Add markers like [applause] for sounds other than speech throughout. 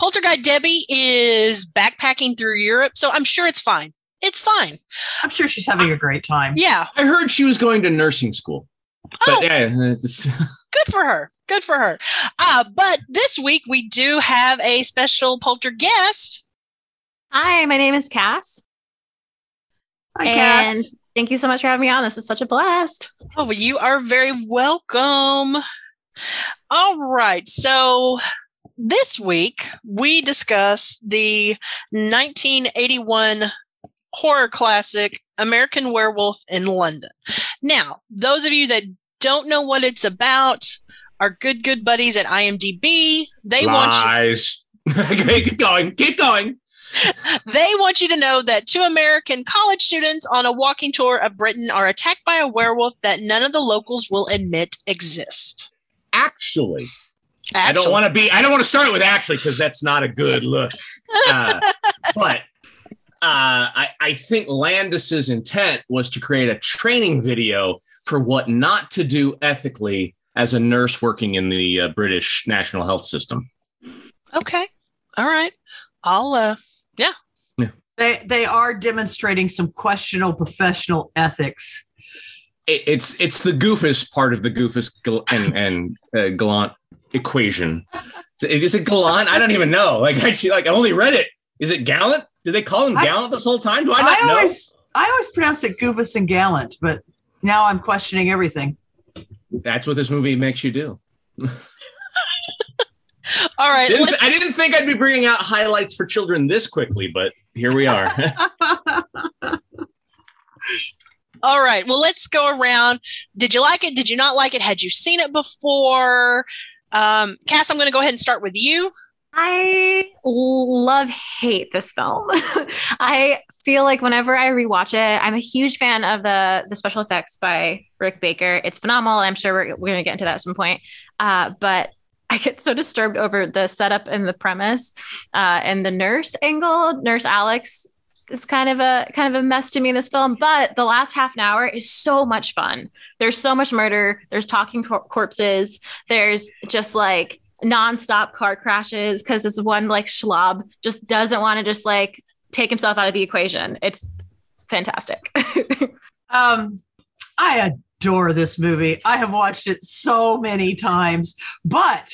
Polterguide Debbie is backpacking through Europe, so I'm sure it's fine. It's fine. I'm sure she's having a great time. Yeah, I heard she was going to nursing school. But Oh. yeah, it's, [laughs] good for her. Good for her. Uh, but this week we do have a special polterguest. Hi, my name is Cass. Hi, and Cass. thank you so much for having me on. This is such a blast. Oh, well, you are very welcome. All right. So this week we discuss the 1981 horror classic American Werewolf in London. Now, those of you that don't know what it's about, our good good buddies at IMDb, they want you lies. [laughs] okay, keep going. Keep going. [laughs] They want you to know that two American college students on a walking tour of Britain are attacked by a werewolf that none of the locals will admit exists. Actually, I don't want to be. I don't want to start with actually because that's not a good look. Uh, [laughs] but uh, I, I think Landis's intent was to create a training video for what not to do ethically as a nurse working in the uh, British National Health System. Okay. All right. I'll uh They they are demonstrating some questionable professional ethics. It, it's it's the goofus part of the goofus gal- and and uh, gallant equation. Is it gallant? I don't even know. Like [laughs] actually, like I only read it. Is it gallant? Did they call him I- gallant this whole time? Do I not I know? always I always pronounce it goofus and gallant, but now I'm questioning everything. That's what this movie makes you do. [laughs] all right. Didn't- let's- I didn't think I'd be bringing out highlights for children this quickly, but here we are. [laughs] all right. Well, let's go around. Did you like it? Did you not like it? Had you seen it before? Um, Cass, I'm going to go ahead and start with you. I love hate this film. [laughs] I feel like whenever I rewatch it, I'm a huge fan of the the special effects by Rick Baker. It's phenomenal. I'm sure we're, we're going to get into that at some point. Uh, but I get so disturbed over the setup and the premise uh, and the nurse angle. Nurse Alex is kind of a kind of a mess to me in this film, but the last half an hour is so much fun. There's so much murder. There's talking cor- corpses. There's just like nonstop car crashes because this one like schlob just doesn't want to just like take himself out of the equation. It's fantastic. [laughs] Um, I adore this movie. I have watched it so many times, but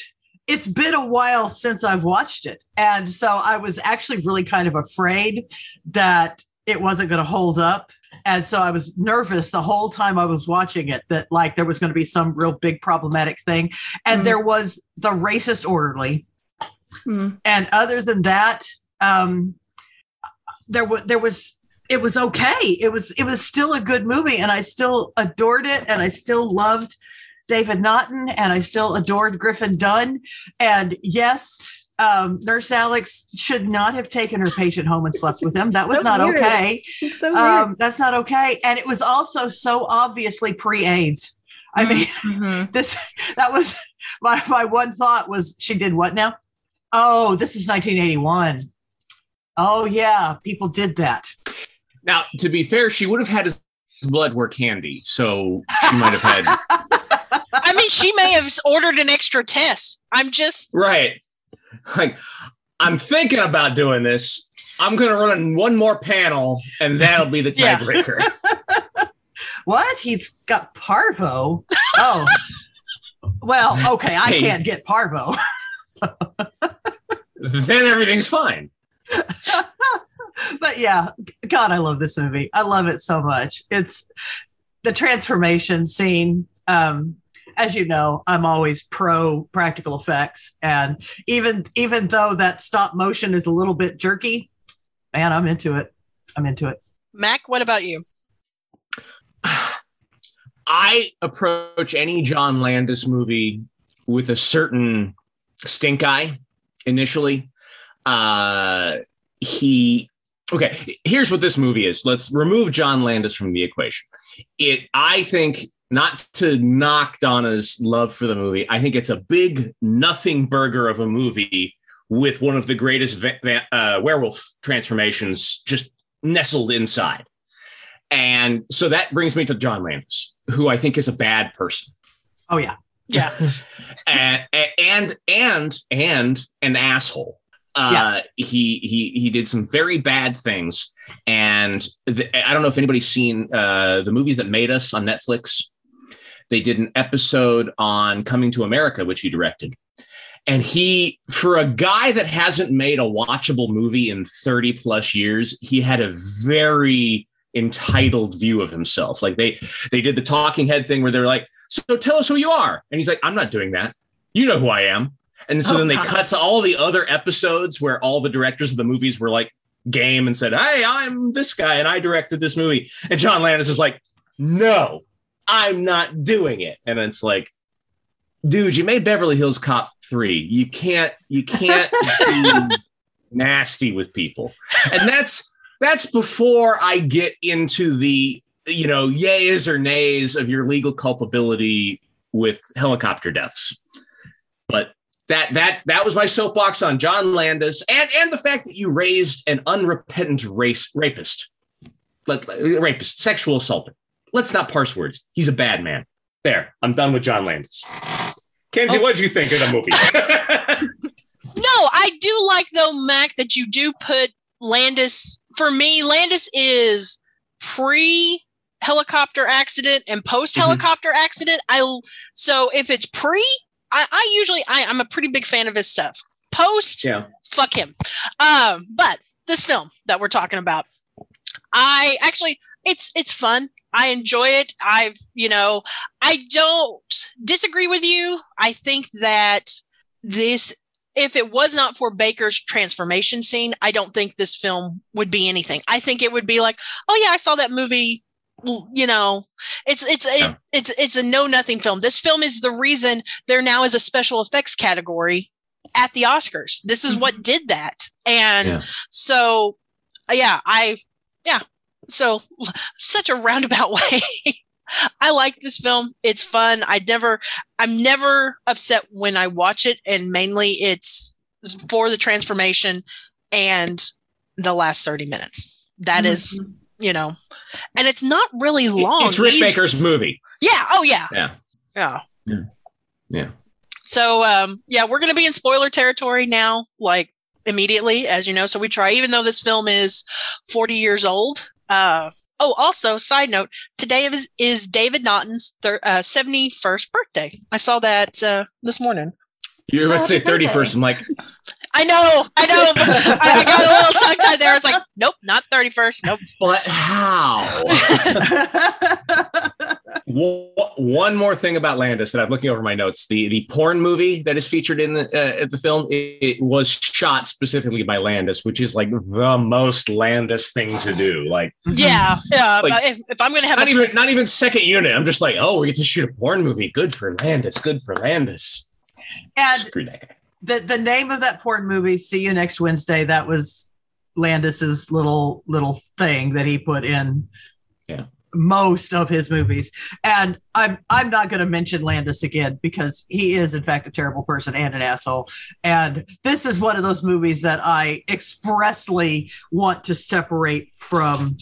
it's been a while since I've watched it. And so I was actually really kind of afraid that it wasn't going to hold up. And so I was nervous the whole time I was watching it that like there was going to be some real big problematic thing. And Mhm. there was the racist orderly. Hmm. And other than that, um, there was there was it was okay. It was it was still a good movie, and I still adored it, and I still loved David Naughton, and I still adored Griffin Dunne. And yes, um, Nurse Alex should not have taken her patient home and slept with him. [laughs] That was So not weird. okay. [laughs] So Um, that's not okay. And it was also so obviously pre-AIDS. I mean, Mhm. [laughs] this that was my my one thought was she did what now? Oh, this is 1981. Oh yeah, people did that. now, to be fair, she would have had his blood work handy, so she might have had I mean, she may have ordered an extra test. I'm just right. Like, I'm thinking about doing this. I'm gonna run one more panel, and that'll be the [laughs] Yeah. tiebreaker. [laughs] What? He's got parvo. Oh. well, okay, I Hey. can't get parvo. [laughs] then everything's fine. but yeah, God, I love this movie. I love it so much. It's the transformation scene. Um, as you know, I'm always pro practical effects, and even even though that stop motion is a little bit jerky, man, I'm into it. I'm into it. Mac. What about you? I approach any John Landis movie with a certain stink eye. initially. Uh, he okay. Here's what this movie is. Let's remove John Landis from the equation. It, I think, not to knock Donna's love for the movie. I think it's a big nothing burger of a movie with one of the greatest va- uh, werewolf transformations just nestled inside. And so that brings me to John Landis, who I think is a bad person. Oh yeah, yeah, [laughs] [laughs] and, and and and an asshole. Uh, yeah. he he he did some very bad things, and the, I don't know if anybody's seen uh, the movies that made us on Netflix. They did an episode on Coming to America, which he directed, and he for a guy that hasn't made a watchable movie in 30 plus years he had a very entitled view of himself. Like they they did the talking head thing where they're like so tell us who you are. And he's like i'm not doing that. You know who i am. And so oh, then they God. cut to all the other episodes where all the directors of the movies were like game and said hey i'm this guy and i directed this movie. And john landis is like no i'm not doing it and it's like dude you made beverly hills cop three. You can't you can't be [laughs] nasty with people. And that's that's before I get into the you know yays or nays of your legal culpability with helicopter deaths. But that that that was my soapbox on John Landis and and the fact that you raised an unrepentant race rapist, like rapist, sexual assaulter. Let's not parse words. He's a bad man. There, I'm done with John Landis. Kenzie, oh. what did you think of the movie? [laughs] no, I do like though, Mac, that you do put Landis. For me, Landis is pre helicopter accident and post helicopter mm-hmm. accident. I so if it's pre, I, I usually I, I'm a pretty big fan of his stuff. Post, yeah, fuck him. Um, but this film that we're talking about, I actually it's it's fun. I enjoy it. I've, you know, I don't disagree with you. I think that this, if it was not for Baker's transformation scene, I don't think this film would be anything. I think it would be like, oh yeah, I saw that movie. You know, it's it's yeah. it, it's it's a no nothing film. This film is the reason there now is a special effects category at the Oscars. This is what mm-hmm. did that, and yeah. so yeah, I yeah, so such a roundabout [laughs] way. I like this film. It's fun. I never, I'm never upset when I watch it, and mainly it's for the transformation and the last 30 minutes. That mm-hmm. is, you know, and it's not really long. It's Rick either. Baker's movie. Yeah. Oh yeah. Yeah. Yeah. Yeah. Yeah. So um yeah, we're gonna be in spoiler territory now, like immediately, as you know. So we try, even though this film is 40 years old, uh, oh, also, side note, today is, is David Naughton's thir- uh, 71st birthday. I saw that uh, this morning. You were about to say 31st. I'm like, I know, I know. I, I, got a little tongue tied there. I was like, nope, not 31st. Nope. But how? [laughs] One more thing about Landis that I'm looking over my notes: the the porn movie that is featured in the uh, the film it, it, was shot specifically by Landis, which is like the most Landis thing to do. Like, yeah, yeah. Like, if, if, I'm gonna have not a- even not even second unit, I'm just like, oh, we get to shoot a porn movie. Good for Landis. Good for Landis. And Screw that guy. The the name of that porn movie, "See You Next Wednesday," that was Landis's little little thing that he put in. Yeah most of his movies. And I'm I'm not going to mention Landis again because he is in fact a terrible person and an asshole. And this is one of those movies that I expressly want to separate from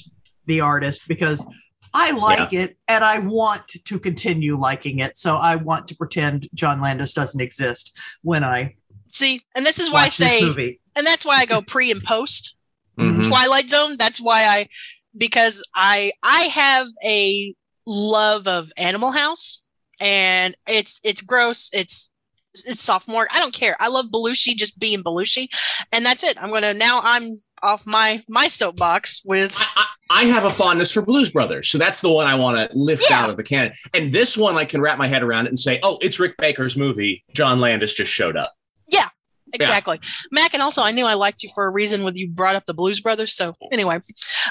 the artist because I like yeah. it and I want to continue liking it. So I want to pretend John Landis doesn't exist when I see. And this is why I say, and that's why I go pre and post. [laughs] Mm-hmm. Twilight Zone. That's why I because I I have a love of Animal House and it's it's gross. It's it's sophomore. I don't care. I love Belushi just being Belushi, and that's it. I'm gonna now. I'm off my my soapbox with. I, I have a fondness for Blues Brothers, so that's the one I want to lift yeah. out of the can. And this one, I can wrap my head around it and say, "Oh, it's Rick Baker's movie. John Landis just showed up." Yeah, exactly. Yeah. Mac, and also I knew I liked you for a reason when you brought up the Blues Brothers. So anyway,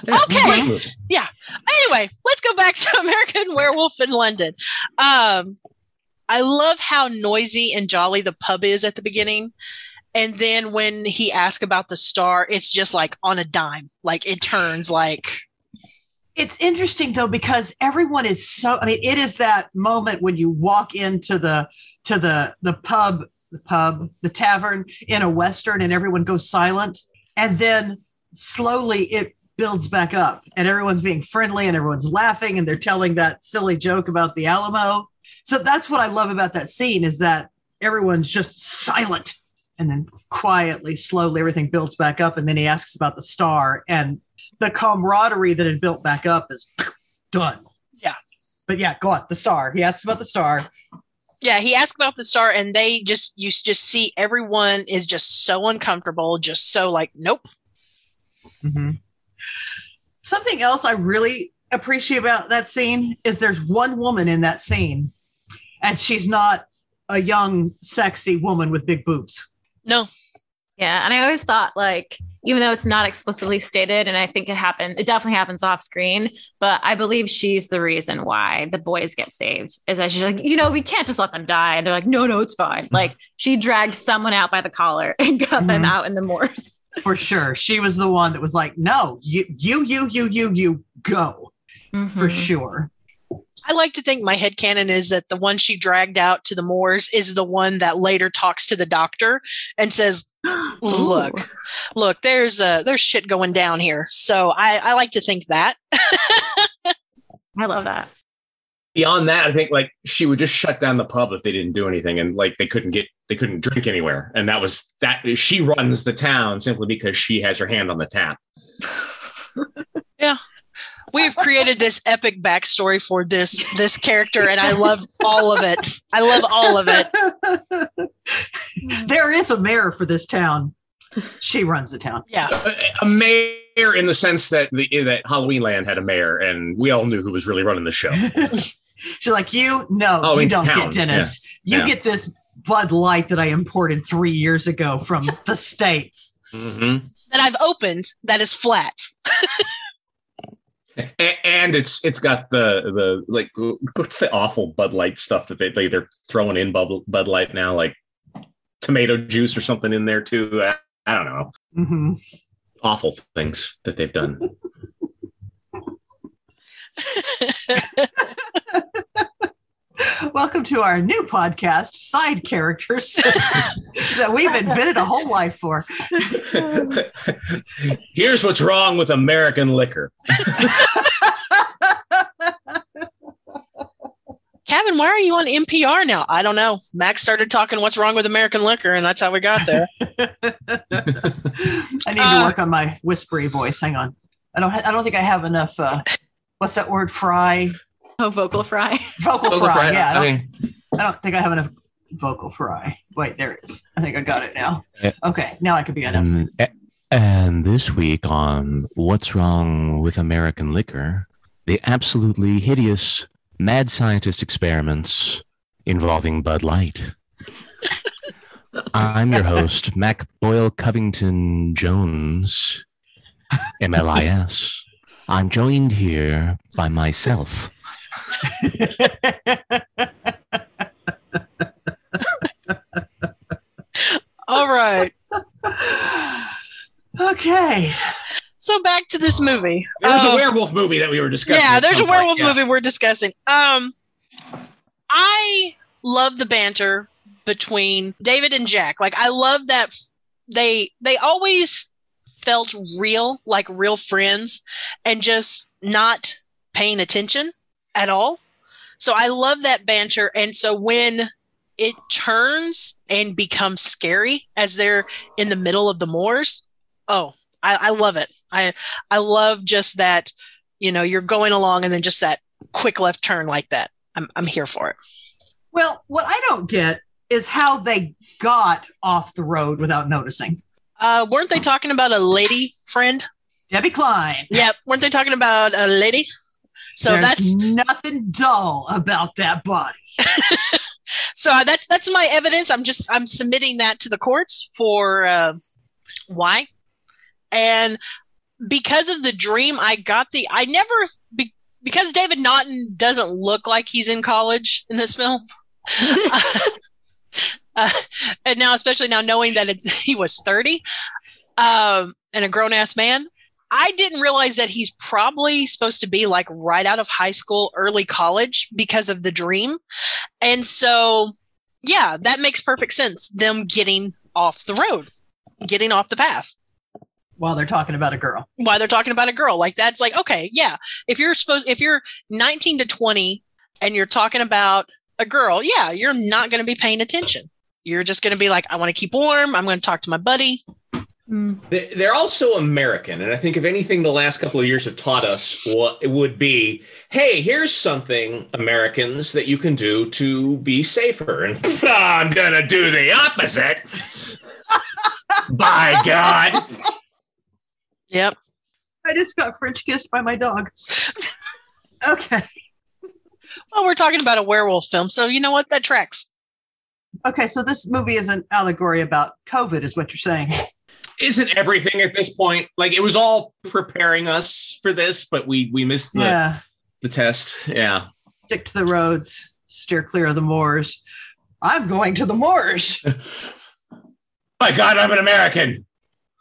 okay, yeah. Anyway, let's go back [laughs] to American Werewolf in London. Um, I love how noisy and jolly the pub is at the beginning. And then when he asks about the star, it's just like on a dime. Like it turns like it's interesting though because everyone is so i mean it is that moment when you walk into the to the the pub the pub the tavern in a western and everyone goes silent and then slowly it builds back up and everyone's being friendly and everyone's laughing and they're telling that silly joke about the alamo so that's what i love about that scene is that everyone's just silent and then quietly slowly everything builds back up and then he asks about the star and the camaraderie that had built back up is done. Yeah. But yeah, go on. The star. He asks about the star. Yeah, he asked about the star, and they just you just see everyone is just so uncomfortable, just so like, nope. Mm-hmm. Something else I really appreciate about that scene is there's one woman in that scene, and she's not a young, sexy woman with big boobs. No. Yeah, and I always thought like even though it's not explicitly stated, and I think it happens, it definitely happens off screen, but I believe she's the reason why the boys get saved. Is that she's like, you know, we can't just let them die. And they're like, no, no, it's fine. [laughs] Like she dragged someone out by the collar [laughs] and got mm-hmm. them out in the moors. [laughs] For sure. She was the one that was like, no, you, you, you, you, you, you go. Mm-hmm. For sure. I like to think my head canon is that the one she dragged out to the moors is the one that later talks to the doctor and says, [gasps] "Look, Ooh. look, there's uh there's shit going down here." So I I like to think that. [laughs] I love that. Beyond that, I think like she would just shut down the pub if they didn't do anything, and like they couldn't get they couldn't drink anywhere, and that was that. She runs the town simply because she has her hand on the tap. yeah, we've created this epic backstory for this this character and i love all of it i love all of it [laughs] there is a mayor for this town she runs the town yeah a, a mayor in the sense that the that halloween land had a mayor and we all knew who was really running the show [laughs] she's like you no oh, you don't town. get dennis yeah. you yeah. get this bud light that i imported three years ago from the states mm-hmm. that i've opened that is flat [laughs] and it's it's got the the like what's the awful Bud Light stuff that they, they they're throwing in Bud, Bud Light now like tomato juice or something in there too. I, I don't know. Mm-hmm. Awful things that they've done. [laughs] [laughs] Welcome to our new podcast, Side Characters, [laughs] that we've invented a whole life for. [laughs] Here's what's wrong with American liquor. [laughs] Kevin, why are you on NPR now? I don't know. Max started talking what's wrong with American liquor, and that's how we got there. I need uh, to work on my whispery voice. Hang on. I don't. I don't think I have enough. Uh, what's that word? Fry Oh, vocal fry. [laughs] Vocal, vocal fry. fry. Yeah, I don't, I, mean, I don't think I have enough vocal fry. Wait, there it is. I think I got it now. Okay, now I could be enough. Um, and this week on What's Wrong with American Liquor, the absolutely hideous mad scientist experiments involving Bud Light. I'm your host, [laughs] Mac Boyle Covington Jones, MLIS. I'm joined here by myself, all right. [laughs] Okay. So back to this movie. There's um, a werewolf movie that we were discussing. Yeah, there's a werewolf point. movie we're discussing. Um, I love the banter between David and Jack. Like, I love that they they always felt real, like real friends, and just not paying attention at all. So I love that banter. And so when it turns and becomes scary as they're in the middle of the moors, oh, I, I love it. I I love just that, you know, you're going along and then just that quick left turn like that. I'm I'm here for it. Well, what I don't get is how they got off the road without noticing. Uh, weren't they talking about a lady friend? Debbie Klein. Yep. Weren't they talking about a lady? So There's that's nothing dull about that body. [laughs] so that's that's my evidence. I'm just I'm submitting that to the courts for uh, why, and because of the dream, I got the I never be, because David Naughton doesn't look like he's in college in this film. [laughs] Uh, and now, especially now knowing that it's, he was 30 um, and a grown ass man, I didn't realize that he's probably supposed to be like right out of high school, early college because of the dream. And so, yeah, that makes perfect sense. Them getting off the road, getting off the path while they're talking about a girl. While they're talking about a girl. Like that's like, okay, yeah. If you're supposed, if you're 19 to 20 and you're talking about a girl, yeah, you're not going to be paying attention. You're just going to be like, I want to keep warm. I'm going to talk to my buddy. Hmm. They're also American. And I think, if anything, the last couple of years have taught us what it would be hey, here's something, Americans, that you can do to be safer. And [laughs] I'm going to do the opposite. By God. Yep. I just got French kissed by my dog. [laughs] okay. Well, we're talking about a werewolf film, so you know what? That tracks. Okay, so this movie is an allegory about COVID, is what you're saying. [laughs] Isn't everything at this point like it was all preparing us for this, but we we missed the yeah. the test. Yeah. Stick to the roads, steer clear of the moors. I'm going to the moors. [laughs] My God, I'm an American.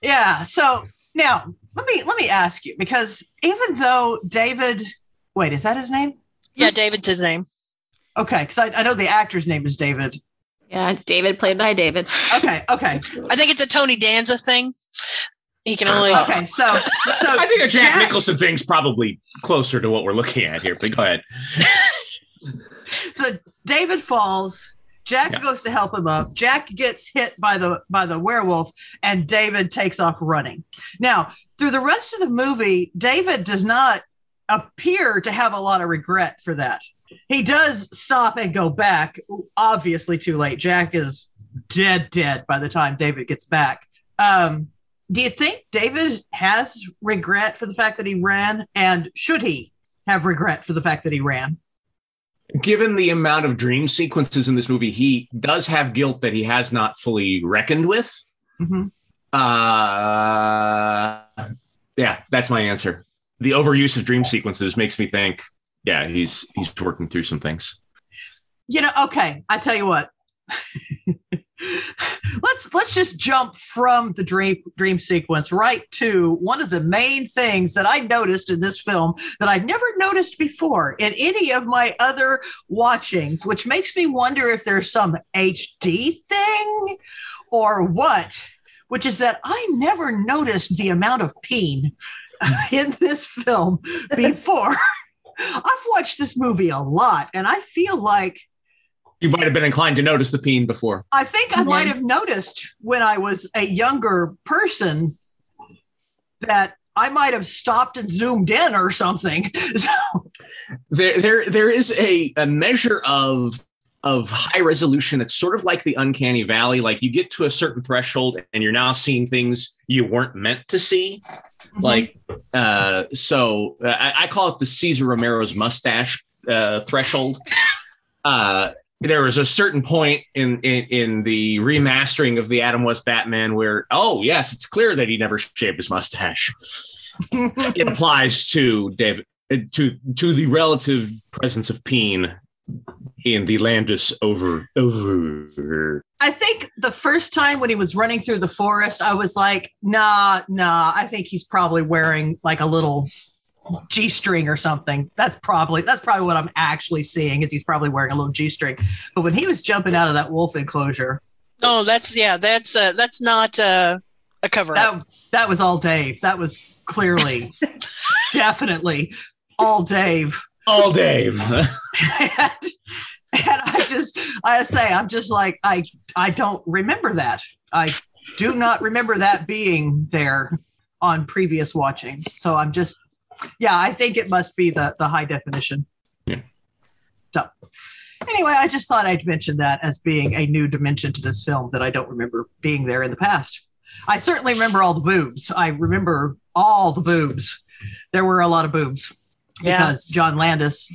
Yeah. So now let me let me ask you because even though David, wait, is that his name? Yeah, David's his name. Okay, because I, I know the actor's name is David. Yeah, David played by David. Okay, okay. I think it's a Tony Danza thing. He can only. Okay, so so I think a Jack, Jack Nicholson thing's probably closer to what we're looking at here. But go ahead. [laughs] so David falls. Jack yeah. goes to help him up. Jack gets hit by the by the werewolf, and David takes off running. Now, through the rest of the movie, David does not appear to have a lot of regret for that. He does stop and go back. Obviously, too late. Jack is dead, dead by the time David gets back. Um, do you think David has regret for the fact that he ran? And should he have regret for the fact that he ran? Given the amount of dream sequences in this movie, he does have guilt that he has not fully reckoned with. Mm-hmm. Uh, yeah, that's my answer the overuse of dream sequences makes me think, yeah, he's he's working through some things. You know, okay, I tell you what. [laughs] let's let's just jump from the dream dream sequence right to one of the main things that I noticed in this film that I'd never noticed before in any of my other watchings, which makes me wonder if there's some HD thing or what. Which is that I never noticed the amount of peen [laughs] in this film [laughs] before. I've watched this movie a lot, and I feel like you might have been inclined to notice the peen before. I think I might have noticed when I was a younger person that I might have stopped and zoomed in or something. [laughs] So there, there, there is a, a measure of of high resolution. It's sort of like the uncanny valley. Like you get to a certain threshold and you're now seeing things you weren't meant to see. Mm-hmm. Like, uh, so uh, I, I, call it the Cesar Romero's mustache uh, threshold. [laughs] Uh, there was a certain point in, in, in the remastering of the Adam West Batman where, oh yes, it's clear that he never shaved his mustache. [laughs] it applies to David to to the relative presence of peen in the Landis over over. I think the first time when he was running through the forest, I was like, nah, nah. I think he's probably wearing like a little G string or something. That's probably that's probably what I'm actually seeing is he's probably wearing a little G string. But when he was jumping out of that wolf enclosure, oh, that's yeah, that's uh, that's not uh, a cover that, that was all Dave. That was clearly, [laughs] definitely all Dave. All Dave. [laughs] and, [laughs] and I just I say I'm just like I I don't remember that. I do not remember that being there on previous watchings. So I'm just yeah, I think it must be the the high definition. Yeah. So anyway, I just thought I'd mention that as being a new dimension to this film that I don't remember being there in the past. I certainly remember all the boobs. I remember all the boobs. There were a lot of boobs yeah. because John Landis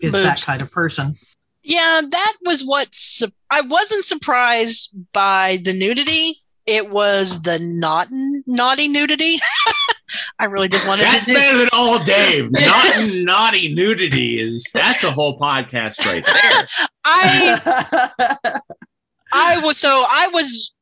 is boobs. that kind of person. Yeah, that was what su- I wasn't surprised by the nudity. It was the not naughty nudity. [laughs] I really just wanted that's to. That's better than all Dave. [laughs] Not naughty nudity is that's a whole podcast right there. I [laughs] I was so I was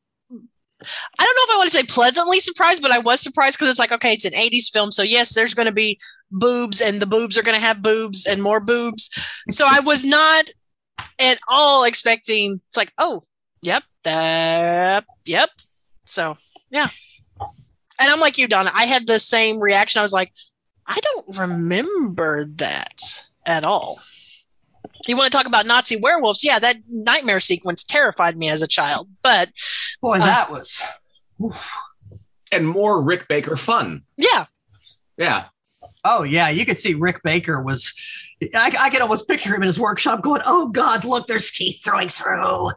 I don't know if I want to say pleasantly surprised, but I was surprised because it's like, okay, it's an 80s film. So, yes, there's going to be boobs, and the boobs are going to have boobs and more boobs. So, I was not at all expecting, it's like, oh, yep, that, yep. So, yeah. And I'm like you, Donna. I had the same reaction. I was like, I don't remember that at all. You want to talk about Nazi werewolves? Yeah, that nightmare sequence terrified me as a child. But boy, uh, that was. Oof. And more Rick Baker fun. Yeah. Yeah. Oh yeah, you could see Rick Baker was. I, I can almost picture him in his workshop going, "Oh God, look, there's teeth throwing through.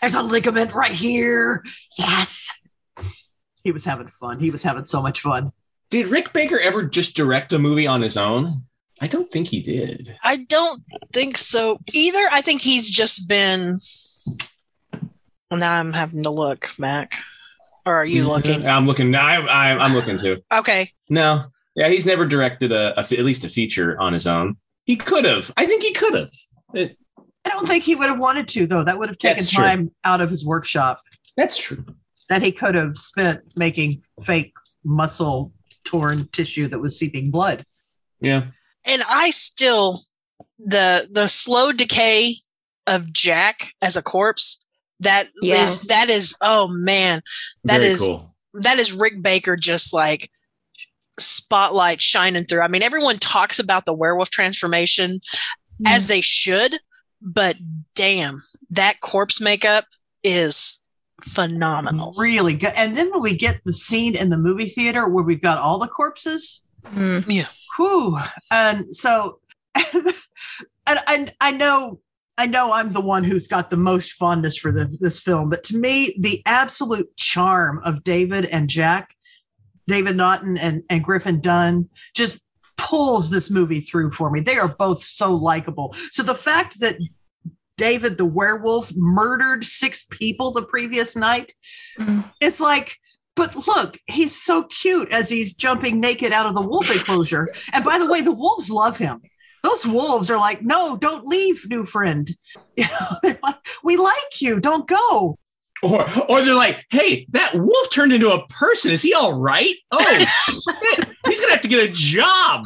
There's a ligament right here. Yes." He was having fun. He was having so much fun. Did Rick Baker ever just direct a movie on his own? I don't think he did. I don't think so either. I think he's just been. Well, now I'm having to look, Mac. Or are you [laughs] looking? I'm looking. I, I, I'm looking too. Okay. No. Yeah, he's never directed a, a at least a feature on his own. He could have. I think he could have. It, I don't think he would have wanted to, though. That would have taken time out of his workshop. That's true. That he could have spent making fake muscle torn tissue that was seeping blood. Yeah and I still the the slow decay of Jack as a corpse that yes. is that is oh man that Very is cool. that is Rick Baker just like spotlight shining through. I mean everyone talks about the werewolf transformation mm. as they should, but damn, that corpse makeup is phenomenal. Really good. And then when we get the scene in the movie theater where we've got all the corpses, Mm. Yeah. Whew. And so, [laughs] and, and I know I know I'm the one who's got the most fondness for the, this film, but to me, the absolute charm of David and Jack, David Naughton and, and Griffin Dunne, just pulls this movie through for me. They are both so likable. So the fact that David the werewolf murdered six people the previous night, mm. it's like but look, he's so cute as he's jumping naked out of the wolf enclosure. and by the way, the wolves love him. Those wolves are like, no, don't leave, new friend. [laughs] You know, they're like, we like you, don't go. Or, or they're like, hey, that wolf turned into a person. Is he all right? Oh, shit. He's gonna have to get a job.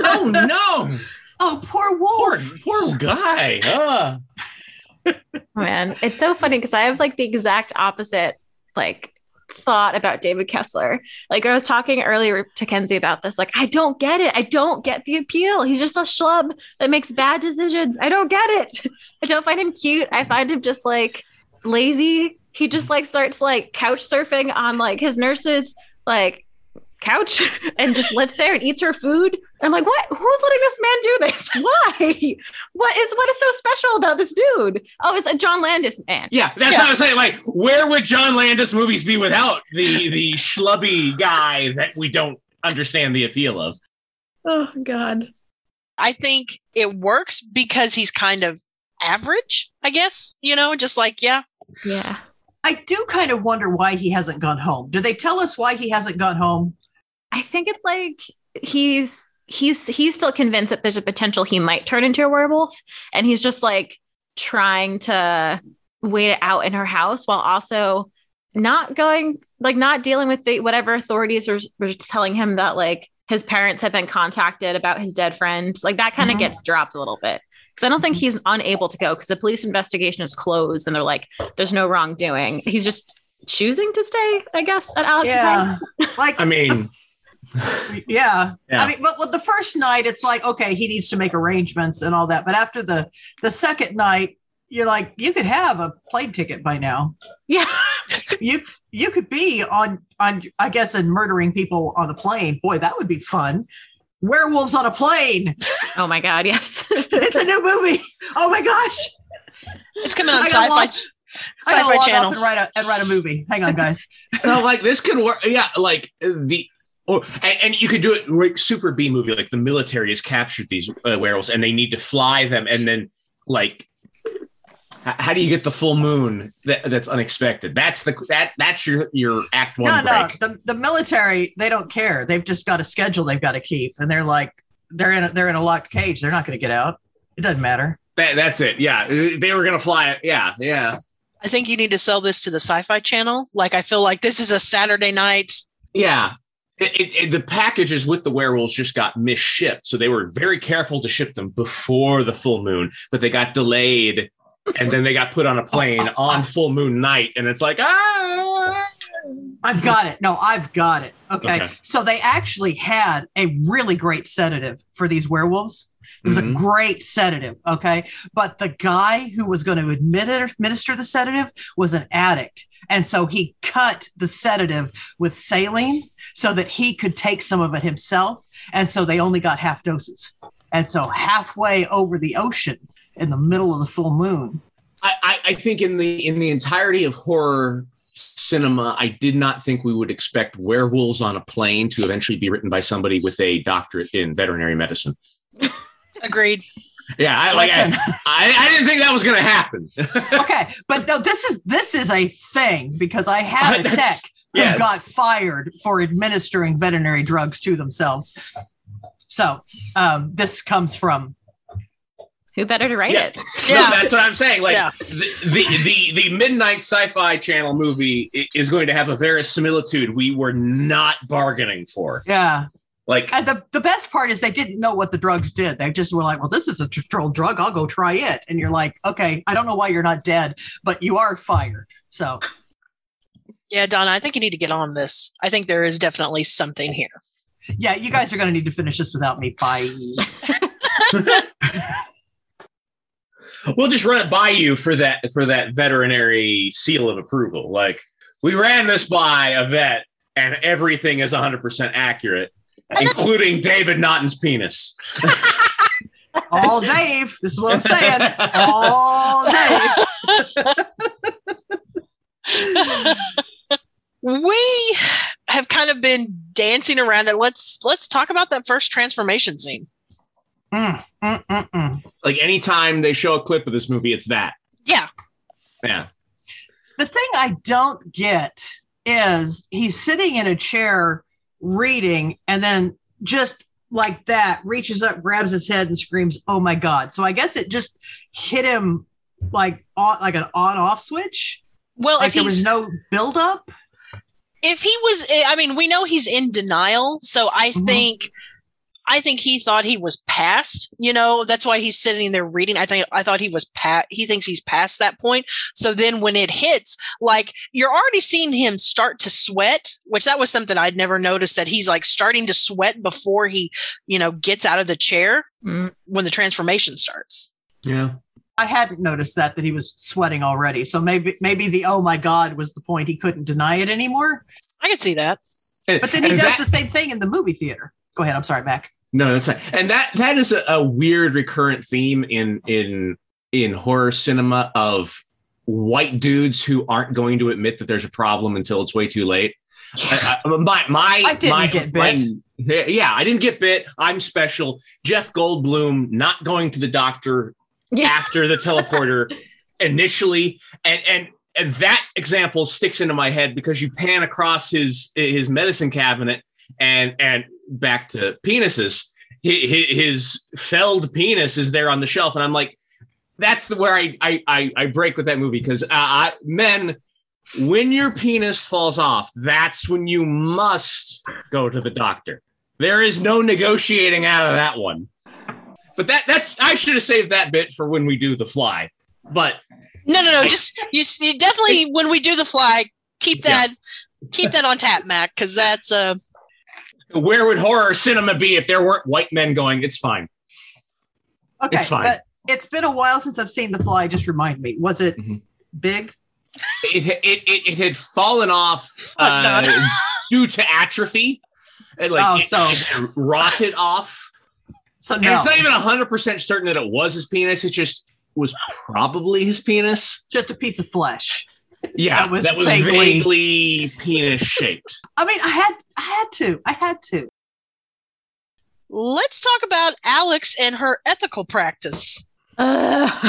oh no. Oh, poor wolf. Poor, poor guy. Uh. Man, it's so funny because I have like the exact opposite like thought about David Kessler. Like I was talking earlier to Kenzie about this. Like, I don't get it. I don't get the appeal. He's just a schlub that makes bad decisions. I don't get it. [laughs] I don't find him cute. I find him just like lazy. He just like starts like couch surfing on like his nurses like couch [laughs] and just lives there and eats her food. I'm like, what? Who's letting this man do this? [laughs] Why? What is what is so special about this dude? Oh, it's a John Landis man. Yeah, that's yeah. what I was saying. Like, where would John Landis movies be without the the schlubby guy that we don't understand the appeal of? Oh God. I think it works because he's kind of average, I guess, you know, just like, yeah. Yeah. I do kind of wonder why he hasn't gone home. Do they tell us why he hasn't gone home? I think it's like he's he's he's still convinced that there's a potential he might turn into a werewolf and he's just like trying to wait it out in her house while also not going like not dealing with the whatever authorities were, telling him that like his parents have been contacted about his dead friend like that kind of mm-hmm. gets dropped a little bit because i don't think mm-hmm. he's unable to go because the police investigation is closed and they're like there's no wrongdoing he's just choosing to stay i guess at alex's yeah. [laughs] like i mean yeah. [laughs] yeah. I mean, but with the first night, it's like, okay, he needs to make arrangements and all that. But after the the second night, you're like, you could have a plane ticket by now. Yeah. [laughs] you you could be on on I guess in murdering people on a plane. Boy, that would be fun. Werewolves on a plane. Oh my god, yes. it's a new movie. Oh my gosh. It's coming on sci-fi. Sci-fi channel and write, a, and write a movie. Hang on, guys. [laughs] no, like this could work. Yeah, like the or and, and, you could do it like super B movie, like the military has captured these uh, werewolves and they need to fly them, and then like, how do you get the full moon that, that's unexpected? That's the that that's your your act one. No, break. no, the the military they don't care. They've just got a schedule they've got to keep, and they're like they're in a, they're in a locked cage. They're not going to get out. It doesn't matter. That, that's it. Yeah, they were gonna fly it. Yeah, yeah. I think you need to sell this to the Sci-Fi Channel. Like, I feel like this is a Saturday night. Yeah, it, it, it, the packages with the werewolves just got misshipped, so they were very careful to ship them before the full moon, but they got delayed, and then they got put on a plane on full moon night, and it's like ah. I've got it. No, I've got it. Okay. okay. So they actually had a really great sedative for these werewolves. It was mm-hmm. a great sedative. Okay. But the guy who was going to administer the sedative was an addict. And so he cut the sedative with saline so that he could take some of it himself. And so they only got half doses. And so halfway over the ocean in the middle of the full moon. I, I think in the in the entirety of horror cinema, I did not think we would expect werewolves on a plane to eventually be written by somebody with a doctorate in veterinary medicine. [laughs] Agreed. Yeah, I like. I, I, I, didn't think that was going to happen. [laughs] okay, but no, this is this is a thing because I have a tech who yeah. got fired for administering veterinary drugs to themselves. So um, this comes from who better to write yeah. it? [laughs] Yeah, no, that's what I'm saying. Like yeah. the, the, the the midnight sci-fi channel movie is going to have a verisimilitude we were not bargaining for. Yeah, like, and the, the best part is they didn't know what the drugs did. They just were like, well, this is a controlled drug. I'll go try it. And you're like, okay, I don't know why you're not dead, but you are fired. So, yeah, Donna, I think you need to get on this. I think there is definitely something here. Yeah, you guys are going to need to finish this without me. Bye. [laughs] [laughs] we'll just run it by you for that for that veterinary seal of approval. Like we ran this by a vet and everything is 100% accurate including David Naughton's penis. [laughs] All Dave. This is what I'm saying. All Dave. we have kind of been dancing around it. Let's let's talk about that first transformation scene. Mm, mm, mm, mm. like anytime they show a clip of this movie, it's that. Yeah. Yeah. The thing I don't get is he's sitting in a chair reading and then just like that reaches up, grabs his head, and screams, "Oh my god!" So I guess it just hit him like on, like an on-off switch. Well, like if there was no build-up. If he was, I mean, we know he's in denial, so I mm-hmm. think I think he thought he was past, you know, that's why he's sitting there reading. I think I thought he was pat he thinks he's past that point. So then when it hits, like you're already seeing him start to sweat, which that was something I'd never noticed that he's like starting to sweat before he, you know, gets out of the chair mm-hmm. when the transformation starts. Yeah. I hadn't noticed that that he was sweating already. So maybe maybe the oh my god was the point he couldn't deny it anymore. I could see that. But then he does that, the same thing in the movie theater. Go ahead. I'm sorry, Mac. No, that's fine. And that that is a, a weird recurrent theme in in in horror cinema of white dudes who aren't going to admit that there's a problem until it's way too late. I, I, my my I didn't my, get bit. My, yeah, I didn't get bit. I'm special. Jeff Goldblum not going to the doctor yeah. after the teleporter [laughs] initially, and and and that example sticks into my head because you pan across his his medicine cabinet and and back to penises, his felled penis is there on the shelf, and I'm like, that's the where I I I, break with that movie because uh, I, men, when your penis falls off, that's when you must go to the doctor. There is no negotiating out of that one. But that that's I should have saved that bit for when we do the fly. But no, no, no. I, just you, you definitely it, when we do the fly, keep that yeah. keep that on tap, Mac, because that's uh where would horror cinema be if there weren't white men going, it's fine? Okay. It's fine. But it's been a while since I've seen The Fly. Just remind me, was it mm-hmm. big? It, it, it, it, had fallen off oh, uh, [laughs] due to atrophy. It, like, oh, so rotted off. So no. And it's not even 100% certain that it was his penis. It just was probably his penis. Just a piece of flesh. Yeah, that was, that was vaguely, vaguely penis shaped. I mean, I had I had to. I had to. Let's talk about Alex and her ethical practice. Uh, [laughs]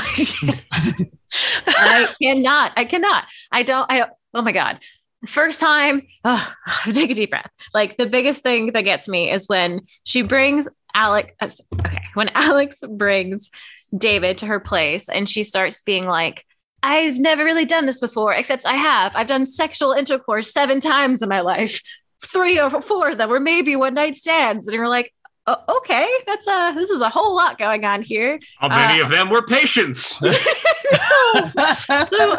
I cannot. I cannot. I don't. I don't. Oh my god. First time, oh, [sighs] take a deep breath. Like the biggest thing that gets me is when she brings Alex. Okay, when [laughs] Alex brings David to her place and she starts being like, I've never really done this before, except I have. I've done sexual intercourse seven times in my life. Three or four of them were maybe one night stands. And you're like, oh, okay, that's a this is a whole lot going on here. How many uh, of them were patients? [laughs] so,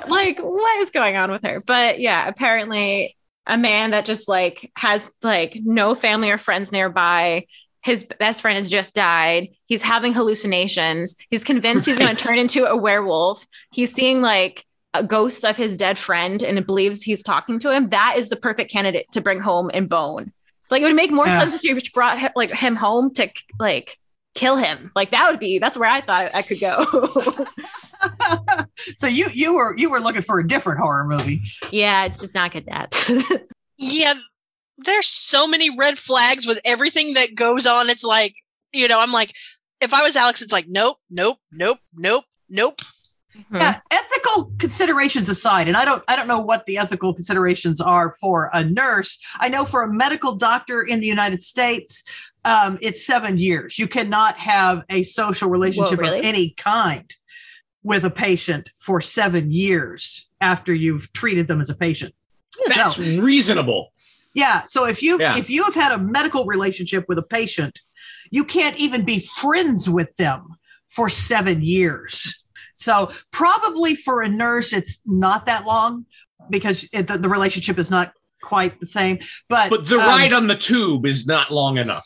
like, what is going on with her? But yeah, apparently a man that just like has like no family or friends nearby his best friend has just died. He's having hallucinations. He's convinced he's going to turn into a werewolf. He's seeing like a ghost of his dead friend and believes he's talking to him. That is the perfect candidate to bring home and bone. Like it would make more yeah. sense if you brought like him home to like kill him. Like that would be that's where I thought I could go. [laughs] so you you were you were looking for a different horror movie. Yeah, it's just not get that. [laughs] yeah, there's so many red flags with everything that goes on. It's like, you know, I'm like, if I was Alex, it's like, nope, nope, nope, nope, nope. Mm-hmm. Yeah, ethical considerations aside, and I don't I don't know what the ethical considerations are for a nurse. I know for a medical doctor in the United States, um, it's seven years. You cannot have a social relationship Whoa, really? of any kind with a patient for seven years after you've treated them as a patient. That's so, reasonable. Yeah. So if you yeah. if you have had a medical relationship with a patient, you can't even be friends with them for seven years. So probably for a nurse, it's not that long because it, the, the, relationship is not quite the same. But but the um, ride on the tube is not long enough.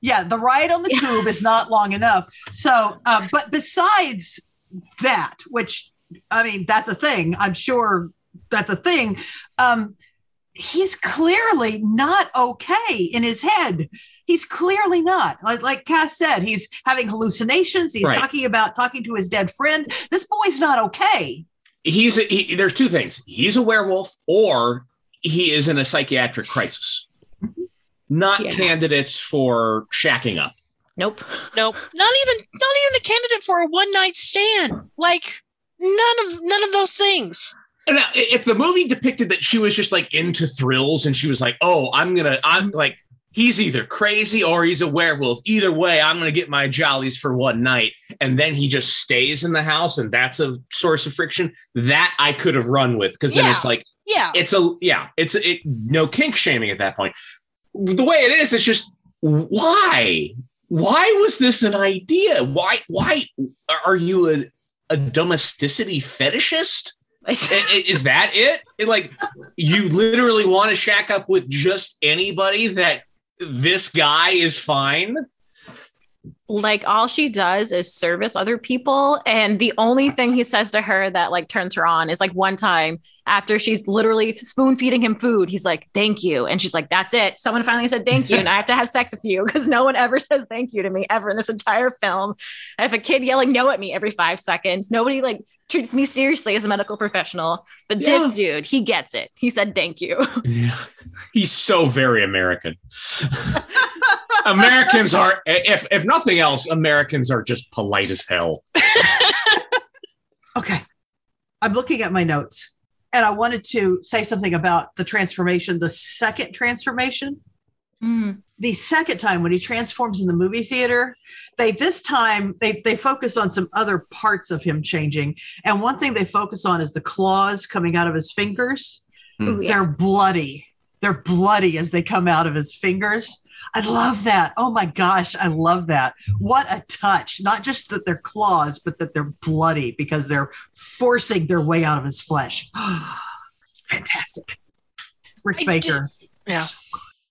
Yeah, the ride on the yes. tube is not long enough. So, uh, but besides that, which I mean, that's a thing. I'm sure that's a thing. Um, he's clearly not okay in his head. He's clearly not. Like, like Cass said, he's having hallucinations. He's right. talking about talking to his dead friend. This boy's not okay. He's he, there's two things. He's a werewolf, or he is in a psychiatric crisis. Not yeah. candidates for shacking up. Nope. Nope. Not even not even a candidate for a one night stand. Like none of none of those things. And if the movie depicted that she was just like into thrills and she was like, "Oh, I'm gonna," I'm like, he's either crazy or he's a werewolf. Either way, I'm gonna get my jollies for one night, and then he just stays in the house, and that's a source of friction. That I could have run with because yeah. then it's like, yeah, it's a yeah, it's it no kink shaming at that point. The way it is, it's just why why was this an idea? Why why are you a, a domesticity fetishist? Is that it? Like you literally want to shack up with just anybody that this guy is fine? Like all she does is service other people. And the only thing he says to her that like turns her on is like one time after she's literally spoon feeding him food he's like thank you. And she's like that's it. Someone finally said thank you. And i have to have sex with you because no one ever [laughs] says thank you to me ever in this entire film. I have a kid yelling no at me every five seconds nobody like treats me seriously as a medical professional. But yeah. this dude he gets it. He said thank you. Yeah. He's so very american [laughs] Americans are, if if nothing else, Americans are just polite as hell. [laughs] okay, I'm looking at my notes, and I wanted to say something about the transformation, the second transformation. Mm. The second time when he transforms in the movie theater, they this time they they focus on some other parts of him changing, and one thing they focus on is the claws coming out of his fingers. Mm. They're bloody. They're bloody as they come out of his fingers I love that. Oh my gosh, I love that. What a touch. Not just that they're claws, but that they're bloody because they're forcing their way out of his flesh. [gasps] Fantastic. Rick I Baker. Do, yeah.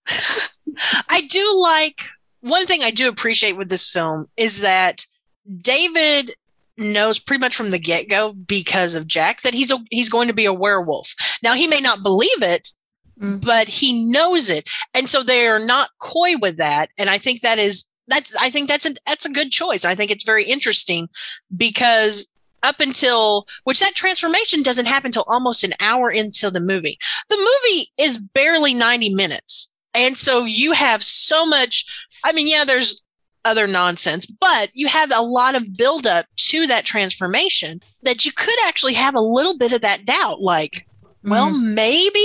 [laughs] I do like one thing I do appreciate with this film is that David knows pretty much from the get-go because of Jack that he's a he's going to be a werewolf. Now he may not believe it, mm. but he knows it. And so they are not coy with that. And I think that is, that's, I think that's a, that's a good choice. I think it's very interesting because up until which that transformation doesn't happen until almost an hour into the movie. The movie is barely 90 minutes. And so you have so much, I mean, yeah, there's other nonsense, but you have a lot of buildup to that transformation that you could actually have a little bit of that doubt. Like, well, mm. maybe,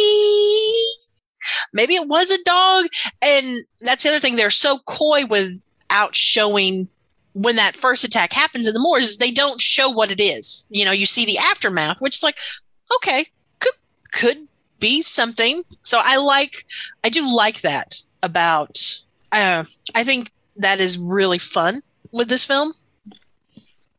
maybe it was a dog. And that's the other thing. They're so coy without showing when that first attack happens in the moors, they don't show what it is. You know, you see the aftermath, which is like, okay, could could be something. So I like, I do like that about. Uh, I think that is really fun with this film.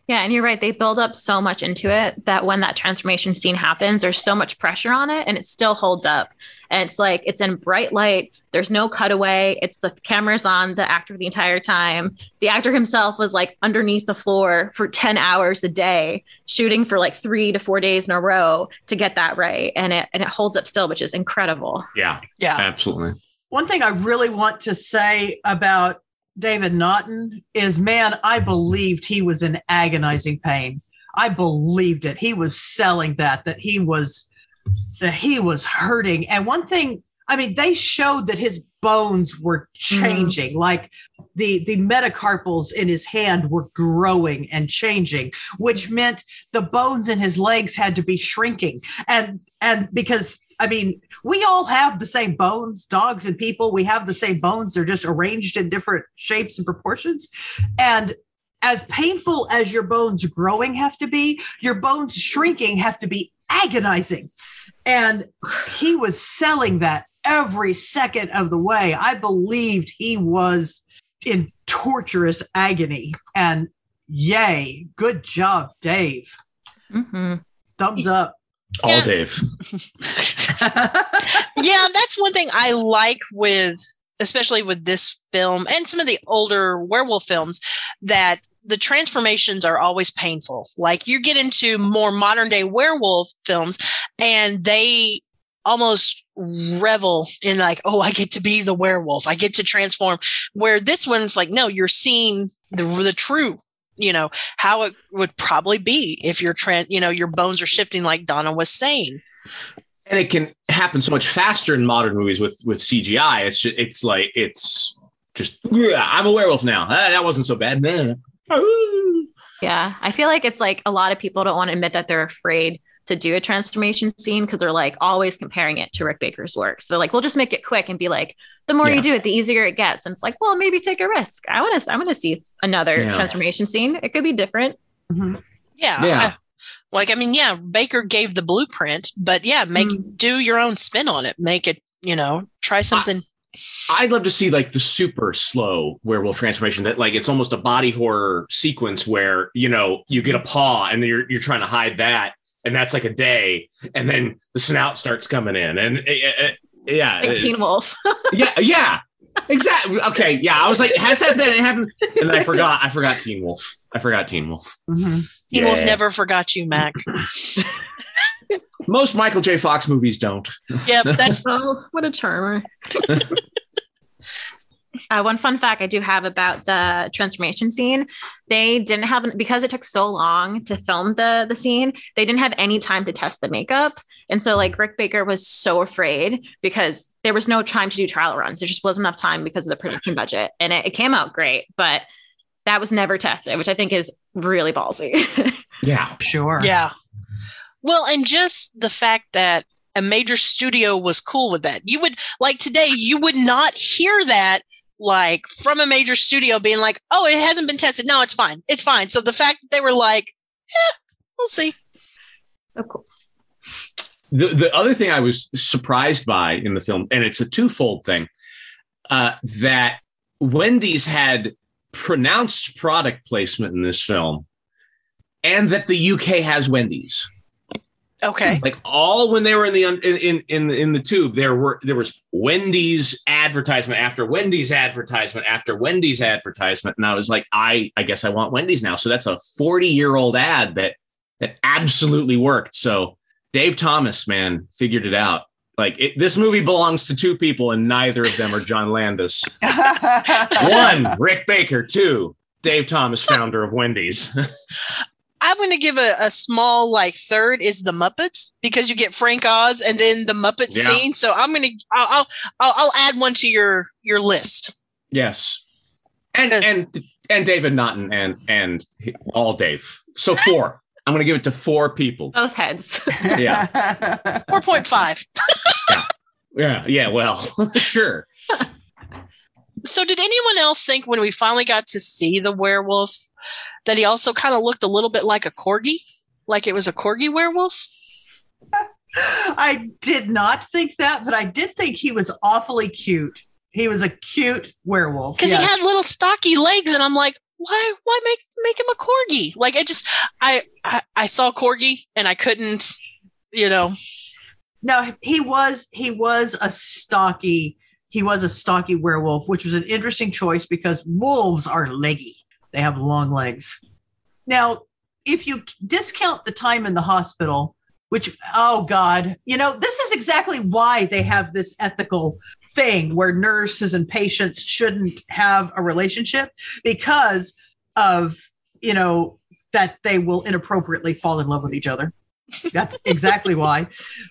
Yeah, and you're right. They build up so much into it that when that transformation scene happens, there's so much pressure on it and it still holds up. And it's like it's in bright light. There's no cutaway. It's the camera's on the actor the entire time. The actor himself was like underneath the floor for 10 hours a day, shooting for like three to four days in a row to get that right. And it and it holds up still, which is incredible. Yeah. Yeah. Absolutely. One thing I really want to say about David Naughton is man, I believed he was in agonizing pain. I believed it. He was selling that, that he was that he was hurting. And one thing, I mean, they showed that his bones were changing, mm-hmm. like the the metacarpals in his hand were growing and changing, which meant the bones in his legs had to be shrinking. And and because I mean, we all have the same bones, dogs and people, we have the same bones. They're just arranged in different shapes and proportions. And as painful as your bones growing have to be, your bones shrinking have to be agonizing. And he was selling that every second of the way. I believed he was in torturous agony. And yay, good job, Dave. Mm-hmm. Thumbs up. All yeah. Dave. [laughs] [laughs] yeah, that's one thing I like with, especially with this film and some of the older werewolf films, that the transformations are always painful. Like you get into more modern day werewolf films and they almost revel in like, oh, I get to be the werewolf. I get to transform. Where this one's like, no, you're seeing the the true you know how it would probably be if your trend you know your bones are shifting like donna was saying and it can happen so much faster in modern movies with with cgi it's just, it's like it's just yeah, i'm a werewolf now ah, that wasn't so bad yeah i feel like it's like a lot of people don't want to admit that they're afraid to do a transformation scene because they're like always comparing it to Rick Baker's work. So they're like, we'll just make it quick and be like, the more yeah. you do it, the easier it gets. And it's like, well, maybe take a risk. I want to, I want to see another yeah. transformation scene. It could be different. Mm-hmm. Yeah. Yeah. I, like, I mean, yeah, Baker gave the blueprint, but yeah, make mm. do your own spin on it. Make it, you know, try something. I, I'd love to see like the super slow werewolf transformation that like it's almost a body horror sequence where you know you get a paw and then you're you're trying to hide that and that's like a day, and then the snout starts coming in, and uh, yeah, like Teen Wolf. yeah, yeah, exactly. Okay, yeah. I was like, has that been It happened? And I forgot. I forgot Teen Wolf. I forgot Teen Wolf. Mm-hmm. Teen yeah. Wolf never forgot you, Mac. [laughs] Most Michael J. Fox movies don't. Yep, that's [laughs] oh, what a charmer. [laughs] Uh, one fun fact I do have about the transformation scene: they didn't have because it took so long to film the the scene. They didn't have any time to test the makeup, and so like Rick Baker was so afraid because there was no time to do trial runs. There just wasn't enough time because of the production budget, and it, it came out great, but that was never tested, which I think is really ballsy. [laughs] yeah, sure. Yeah. Well, and just the fact that a major studio was cool with that. You would like today, you would not hear that like from a major studio being like, oh, it hasn't been tested. No, it's fine. It's fine. So the fact that they were like, yeah, we'll see. So cool. The, the other thing I was surprised by in the film, and it's a twofold thing, uh, that Wendy's had pronounced product placement in this film, and that the UK has Wendy's. Okay. Like all when they were in the in in in, in the tube, there were there was Wendy's advertisement after Wendy's advertisement after Wendy's advertisement, and I was like, I I guess I want Wendy's now. So that's a forty year old ad that that absolutely worked. So Dave Thomas, man, figured it out. Like it, this movie belongs to two people, and neither of them are John Landis. [laughs] One, Rick Baker. Two, Dave Thomas, founder of Wendy's. [laughs] I'm going to give a, a, small like third is the Muppets because you get Frank Oz and then the Muppet yeah. scene. So I'm going to I'll, I'll I'll add one to your your list. Yes, and and and David Naughton and and all Dave. So four. I'm going to give it to four people. Both heads. [laughs] Yeah. Four point five. yeah. Yeah. Yeah. Well, [laughs] sure. So, did anyone else think when we finally got to see the werewolf that he also kind of looked a little bit like a corgi? Like it was a corgi werewolf? [laughs] I did not think that, but I did think he was awfully cute. He was a cute werewolf. Because yes. he had little stocky legs, and I'm like, why why make make him a corgi? Like I just I, I I saw corgi and I couldn't, you know. No, he was he was a stocky he was a stocky werewolf, which was an interesting choice because wolves are leggy. They have long legs. Now, if you discount the time in the hospital, which oh god, you know, this is exactly why they have this ethical thing where nurses and patients shouldn't have a relationship because of, you know, that they will inappropriately fall in love with each other. That's [laughs] exactly why.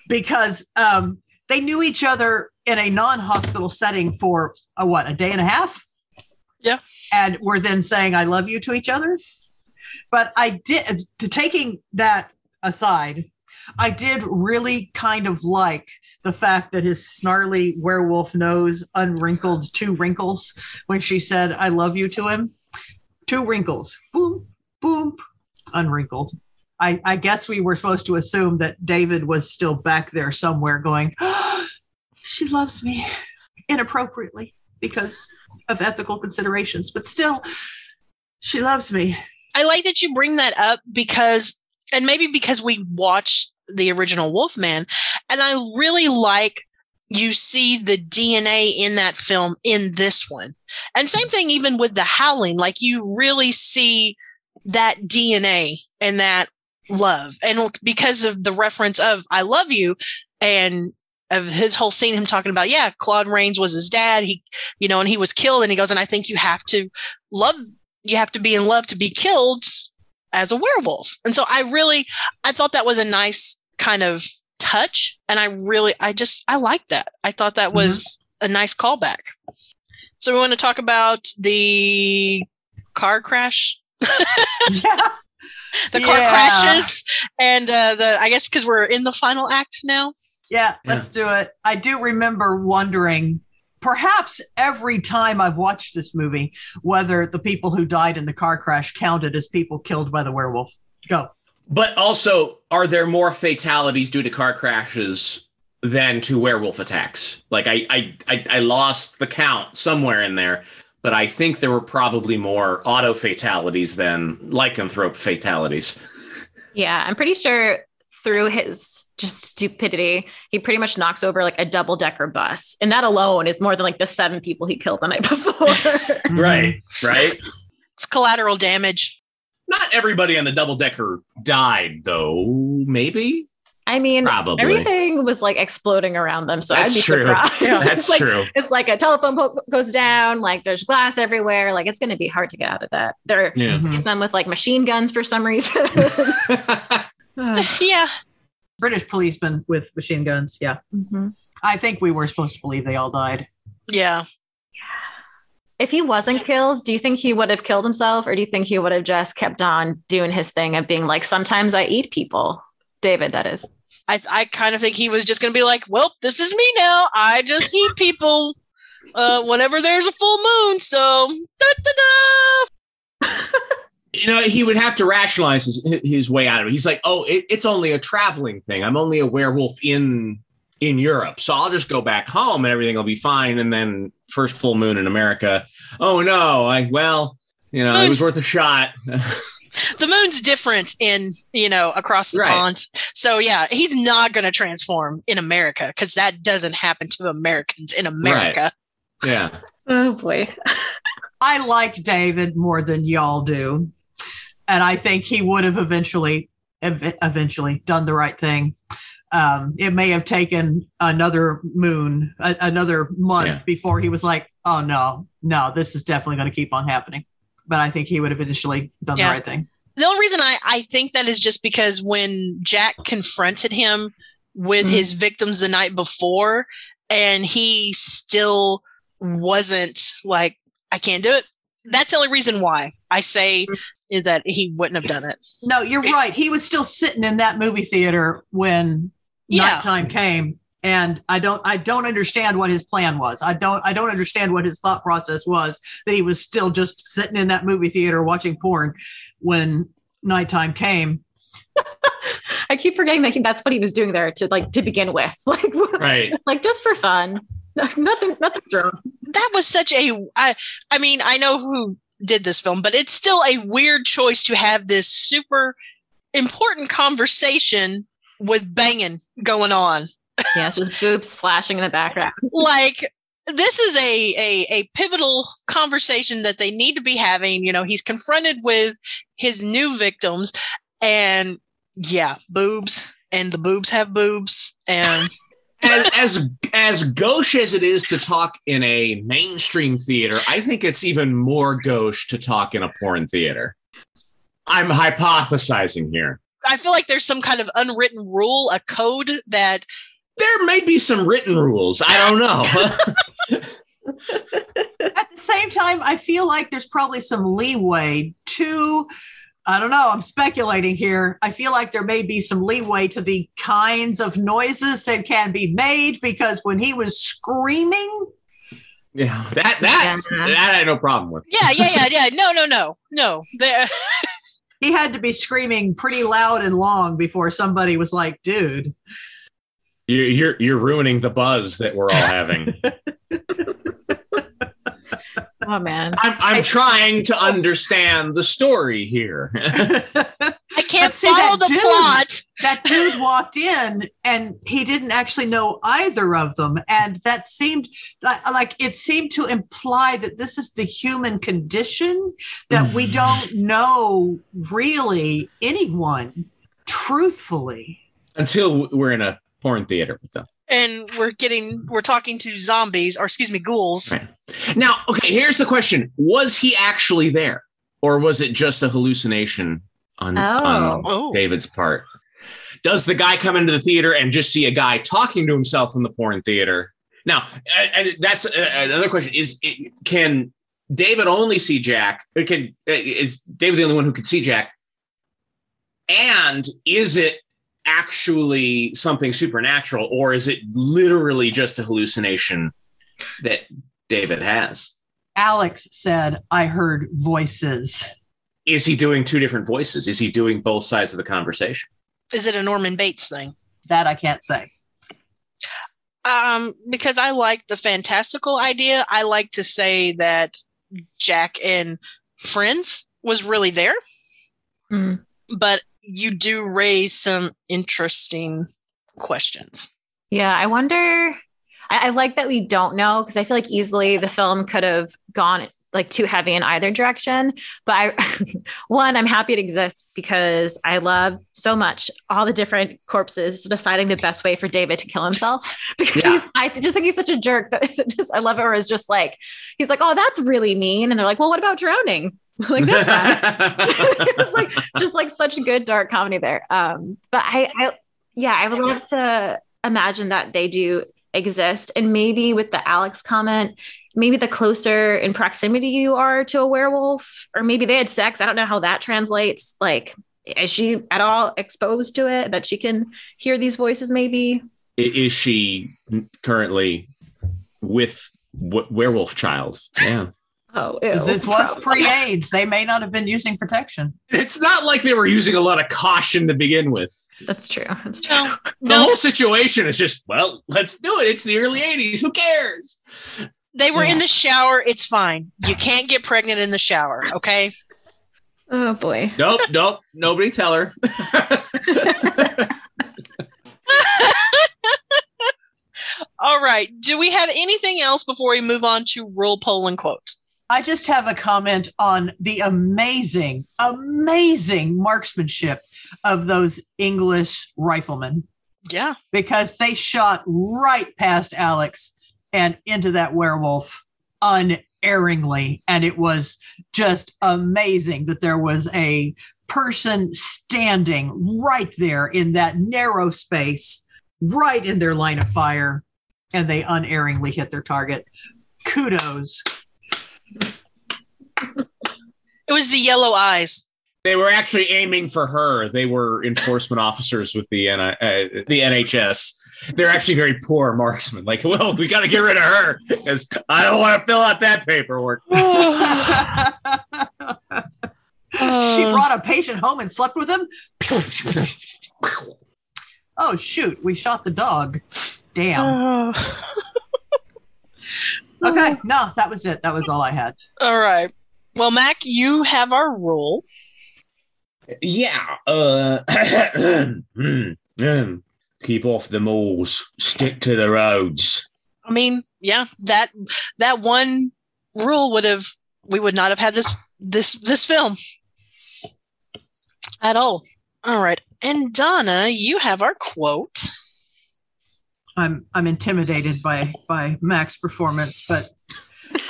Because um, they knew each other in a non-hospital setting for a what, a day and a half? Yeah. And were then saying I love you to each other. But I did to taking that aside, I did really kind of like the fact that his snarly werewolf nose unwrinkled two wrinkles when she said, I love you to him. Two wrinkles. Boom, boom, unwrinkled. I, I guess we were supposed to assume that David was still back there somewhere going, oh, [gasps] She loves me inappropriately because of ethical considerations, but still, she loves me. I like that you bring that up because, and maybe because we watched the original Wolfman. And I really like you see the DNA in that film in this one. And same thing even with the howling, like you really see that DNA and that love. And because of the reference of I love you and of his whole scene, him talking about, yeah, Claude Rains was his dad. He, you know, and he was killed. And he goes, and I think you have to love, you have to be in love to be killed as a werewolf. And so I really, I thought that was a nice kind of touch. And I really, I just, I like that. I thought that was mm-hmm. a nice callback. So we want to talk about the car crash. yeah. [laughs] The car yeah. crashes and uh, the I guess because we're in the final act now. Yeah, let's yeah. do it. I do remember wondering perhaps every time I've watched this movie, whether the people who died in the car crash counted as people killed by the werewolf. Go. But also, are there more fatalities due to car crashes than to werewolf attacks? Like I, I, I, I lost the count somewhere in there, but I think there were probably more auto fatalities than lycanthrope fatalities. Yeah, I'm pretty sure through his just stupidity, he pretty much knocks over like a double decker bus. And that alone is more than like the seven people he killed the night [laughs] before. [laughs] right, right. It's collateral damage. Not everybody on the double decker died, though. Maybe. I mean, Probably. everything was like exploding around them. So That's I'd be true. surprised. Yeah, [laughs] that's it's like, true. It's like a telephone po- goes down, like there's glass everywhere. Like it's going to be hard to get out of that. There yeah. Mm-hmm. some with like machine guns for some reason. [laughs] yeah. British policemen with machine guns. Yeah. Mm-hmm. I think we were supposed to believe they all died. Yeah if he wasn't killed, do you think he would have killed himself or do you think he would have just kept on doing his thing of being like, sometimes I eat people? David, that is. I, I kind of think he was just going to be like, well, this is me now. I just eat people uh, whenever there's a full moon. So, [laughs] you know, he would have to rationalize his, his way out of it. He's like, oh, it, it's only a traveling thing. I'm only a werewolf in in Europe. So I'll just go back home and everything will be fine. And then first full moon in America. Oh no, I well, you know, Moon's, it was worth a shot. [laughs] the moon's different in, you know, across the right. pond. So yeah, he's not going to transform in America because that doesn't happen to Americans in America. Right. Yeah. Oh boy. [laughs] I like David more than y'all do. And I think he would have eventually ev- eventually done the right thing um, it may have taken another moon, a, another month yeah. before he was like, "Oh no, no, this is definitely going to keep on happening." But I think he would have initially done yeah. the right thing. The only reason I, I think that is just because when Jack confronted him with mm-hmm. his victims the night before, and he still wasn't like, "I can't do it." That's the only reason why I say mm-hmm. is that he wouldn't have done it. No, you're right. He was still sitting in that movie theater when yeah. nighttime came and I don't I don't understand what his plan was. I don't I don't understand what his thought process was that he was still just sitting in that movie theater watching porn when nighttime came. [laughs] I keep forgetting that he, that's what he was doing there to like to begin with, [laughs] like right, [laughs] like just for fun. [laughs] nothing, nothing's wrong. That was such a. I, I mean, I know who did this film, but it's still a weird choice to have this super important conversation with banging going on. [laughs] Yeah, it's just boobs flashing in the background. [laughs] like this is a, a a pivotal conversation that they need to be having. You know, he's confronted with his new victims, and yeah, boobs, and the boobs have boobs, and as, as as gauche as it is to talk in a mainstream theater, I think it's even more gauche to talk in a porn theater. I'm hypothesizing here. I feel like there's some kind of unwritten rule, a code that there may be some written rules. I don't know. [laughs] [laughs] At the same time, I feel like there's probably some leeway to I don't know. I'm speculating here. I feel like there may be some leeway to the kinds of noises that can be made because when he was screaming, yeah, that that yeah. that I had no problem with. Yeah, yeah, yeah, yeah. [laughs] No, no, no, no. There. [laughs] he had to be screaming pretty loud and long before somebody was like, "Dude, you're you're ruining the buzz that we're all having." [laughs] Oh man. I'm I'm I, trying to oh. understand the story here. [laughs] I can't see, follow the dude, plot. That dude walked in and he didn't actually know either of them. And that seemed like, like it seemed to imply that this is the human condition, that we mm. don't know really anyone truthfully. Until we're in a porn theater with them and we're getting we're talking to zombies or excuse me ghouls right. Now okay here's the question. Was he actually there? Or was it just a hallucination on, oh. on oh. david's part? Does the guy come into the theater and just see a guy talking to himself in the porn theater? Now and that's uh, another question. Is can david only see jack? Can uh, is david the only one who can see jack? And is it actually something supernatural or is it literally just a hallucination that David has? Alex said, I heard voices. Is he doing two different voices? Is he doing both sides of the conversation? Is it a Norman Bates thing? That I can't say. Um, because I like the fantastical idea. I like to say that Jack and Friends was really there. Mm. But you do raise some interesting questions. Yeah, I wonder. I, I like that we don't know because I feel like easily the film could have gone like too heavy in either direction. But I, [laughs] one, I'm happy it exists because I love so much all the different corpses deciding the best way for David to kill himself. [laughs] Because yeah. he's, I just think he's such a jerk that [laughs] just I love it. Where it's just like he's like, oh, that's really mean, and they're like, well, what about drowning? like that's fine. it's like just like such a good dark comedy there. Um, but I, I yeah, I would love to imagine that they do exist, and maybe with the Alex comment, maybe the closer in proximity you are to a werewolf, or maybe they had sex. I don't know how that translates. Like, is she at all exposed to it that she can hear these voices? Maybe is she currently with werewolf child? Yeah. Oh, ew, this was pre-AIDS. They may not have been using protection. It's not like they were using a lot of caution to begin with. That's true. That's true. No, the no. whole situation is just, well, let's do it. It's the early 80s. Who cares? They were yeah. in the shower. It's fine. You can't get pregnant in the shower, okay? Oh boy. Nope, nope. Nobody tell her. [laughs] All right. Do we have anything else before we move on to rule poll and quotes? I just have a comment on the amazing, amazing marksmanship of those English riflemen. Yeah. Because they shot right past Alex and into that werewolf unerringly. And it was just amazing that there was a person standing right there in that narrow space, right in their line of fire, and they unerringly hit their target. Kudos [laughs] it was the yellow eyes. They were actually aiming for her. They were enforcement [laughs] officers with the uh, the NHS. they're actually very poor marksmen. Like, well, we got to get rid of her because I don't want to fill out that paperwork. [sighs] she brought a patient home and slept with him. oh shoot, we shot the dog. Damn. [laughs] okay, no, that was it. That was all I had. All right. Well, Mac, you have our rule. Yeah. Uh, [coughs] keep off the malls. Stick to the roads. I mean, yeah, that that one rule would have we would not have had this this this film at all. All right. And Donna, you have our quote. I'm I'm intimidated by by Mac's performance, but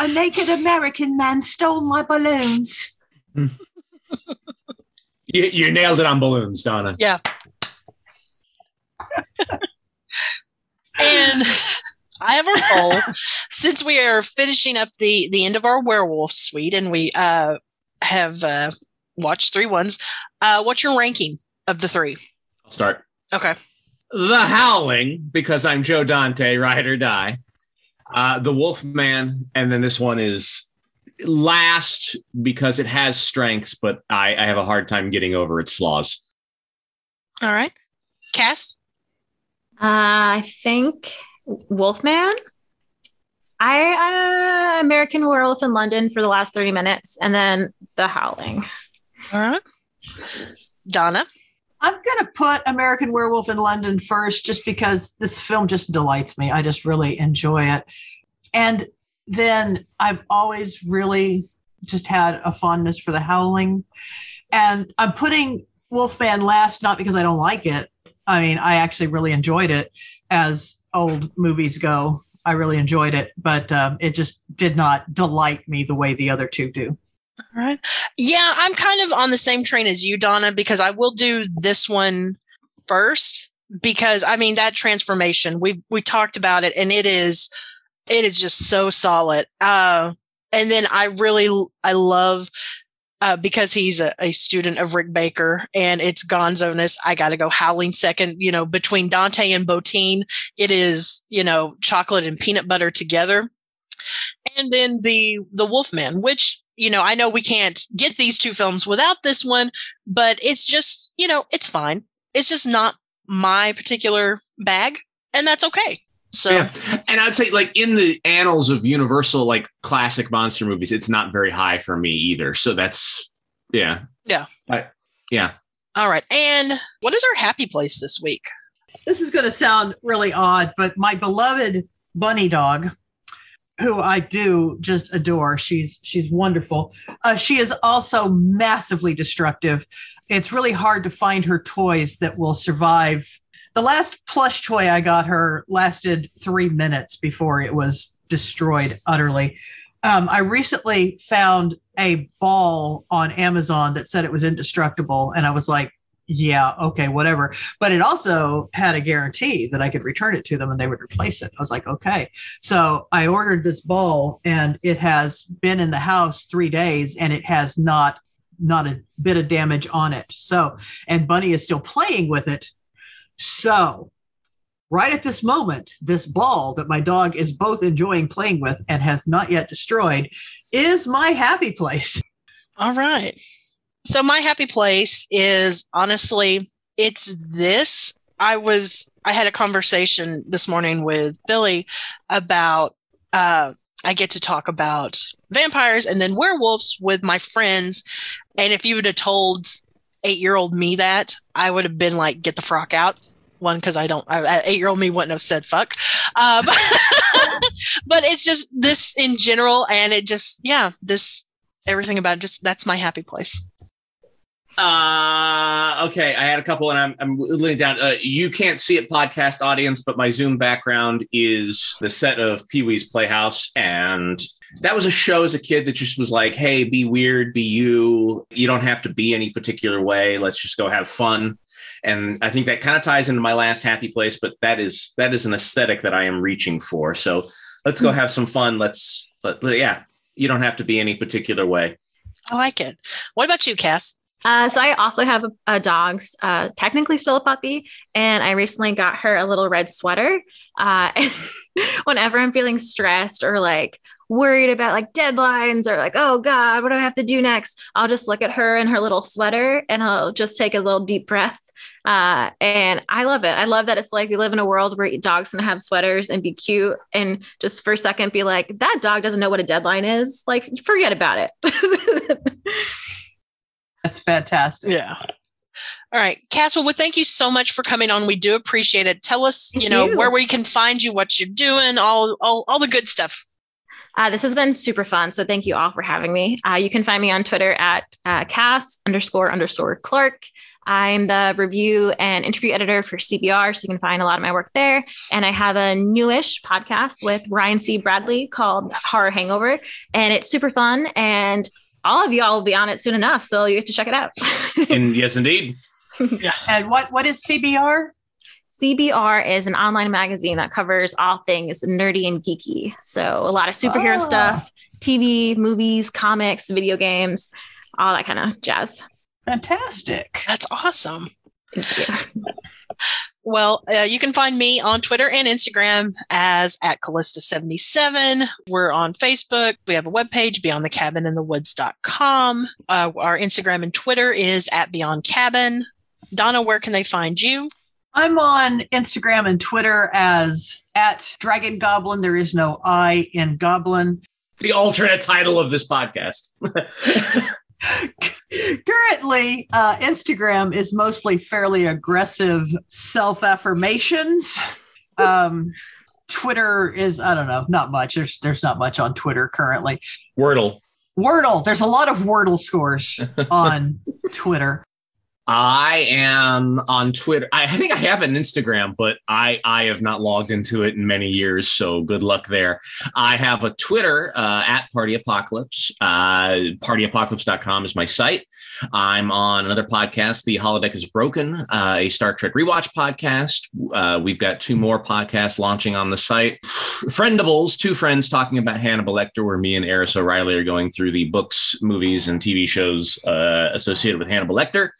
a naked American man stole my balloons. [laughs] you, you nailed it on balloons, Donna. Yeah. and I have our poll. Since we are finishing up the the end of our werewolf suite, and we uh, have uh, watched three ones, uh, what's your ranking of the three? I'll start. Okay. The Howling, because I'm Joe Dante, ride or die. Uh, the Wolfman, and then this one is last because it has strengths, but I, I have a hard time getting over its flaws. All right. Cass? Uh, I think Wolfman. I uh, American Werewolf in London for the last 30 minutes, and then The Howling. All right. Donna? I'm going to put American Werewolf in London first just because this film just delights me. I just really enjoy it. And then I've always really just had a fondness for The Howling. And I'm putting Wolfman last, not because I don't like it. I mean, I actually really enjoyed it as old movies go. I really enjoyed it, but um, it just did not delight me the way the other two do. All right. Yeah, I'm kind of on the same train as you, Donna, because I will do this one first because I mean that transformation we we talked about it and it is it is just so solid. Uh, and then I really I love uh, because he's a, a, student of Rick Baker and it's Gonzo-ness. I got to go howling second. You know, between Dante and Bottin, it is you know chocolate and peanut butter together. And then the the Wolfman, which you know, I know we can't get these two films without this one, but it's just, you know, it's fine. It's just not my particular bag, and that's okay. So, yeah. and I'd say, like, in the annals of Universal, like classic monster movies, it's not very high for me either. So that's, yeah. Yeah. I, yeah. All right. And what is our happy place this week? This is going to sound really odd, but my beloved bunny dog who I do just adore. She's she's wonderful. Uh, she is also massively destructive. It's really hard to find her toys that will survive. The last plush toy I got her lasted three minutes before it was destroyed utterly. Um, I recently found a ball on Amazon that said it was indestructible, and I was like, yeah, okay, whatever. But it also had a guarantee that I could return it to them and they would replace it. I was like, okay. So I ordered this ball and it has been in the house three days and it has not not a bit of damage on it. So and Bunny is still playing with it. So right at this moment, this ball that my dog is both enjoying playing with and has not yet destroyed is my happy place. All right. So my happy place is honestly, it's this. I was, I had a conversation this morning with Billy about, uh, I get to talk about vampires and then werewolves with my friends. And if you would have told eight year old me that, I would have been like, get the frock out. One, because I don't, eight year old me wouldn't have said fuck. But, [laughs] but it's just this in general. And it just, yeah, this, everything about just that's my happy place. Uh, okay. I had a couple, and I'm I'm leaning down. Uh, you can't see it, podcast audience, but my Zoom background is the set of Pee Wee's Playhouse, and that was a show as a kid that just was like, "Hey, be weird, be you. You don't have to be any particular way. Let's just go have fun." And I think that kind of ties into my last happy place, but that is that is an aesthetic that I am reaching for. So let's go hmm. have some fun. Let's, let, yeah. You don't have to be any particular way. I like it. What about you, Cass? Uh, so I also have a, a dog, uh, technically still a puppy, and I recently got her a little red sweater. Uh, [laughs] whenever I'm feeling stressed or like worried about like deadlines or like, oh God, what do I have to do next? I'll just look at her in her little sweater and I'll just take a little deep breath. Uh, and I love it. I love that it's like we live in a world where dogs can have sweaters and be cute and just for a second be like, that dog doesn't know what a deadline is. Like, forget about it. [laughs] That's fantastic. Yeah. All right, Caswell. Well, thank you so much for coming on. We do appreciate it. Tell us, you know, you. where we can find you, what you're doing, all, all, all the good stuff. Uh, this has been super fun. So thank you all for having me. Uh, you can find me on Twitter at uh, Cass underscore underscore Clark. I'm the review and interview editor for CBR, so you can find a lot of my work there. And I have a newish podcast with Ryan C. Bradley called Horror Hangover, and it's super fun. And all of y'all will be on it soon enough, so you have to check it out. [laughs] and yes, indeed. yeah. And what what is CBR? CBR is an online magazine that covers all things nerdy and geeky. So a lot of superhero oh. stuff, TV, movies, comics, video games, all that kind of jazz. Fantastic. That's awesome. [laughs] well, uh, you can find me on Twitter and Instagram as at Callista77. We're on Facebook. We have a webpage, beyondthecabininthe.woods.com. Uh, our Instagram and Twitter is at Beyond Cabin. Donna, where can they find you? I'm on Instagram and Twitter as at Dragon Goblin. There is no I in Goblin. The alternate title of this podcast. [laughs] [laughs] Currently, uh, Instagram is mostly fairly aggressive self affirmations. Um, Twitter is I don't know, not much. There's there's not much on Twitter currently. Wordle. Wordle. There's a lot of Wordle scores [laughs] on Twitter. I am on Twitter. I think I have an Instagram, but I I have not logged into it in many years. So good luck there. I have a Twitter uh, at Party Apocalypse. Uh, partyapocalypse.com is my site. I'm on another podcast, The Holodeck is Broken, uh, a Star Trek rewatch podcast. Uh, we've got two more podcasts launching on the site. Friendables, two friends talking about Hannibal Lecter, where me and Eris O'Reilly are going through the books, movies, and TV shows uh, associated with Hannibal Lecter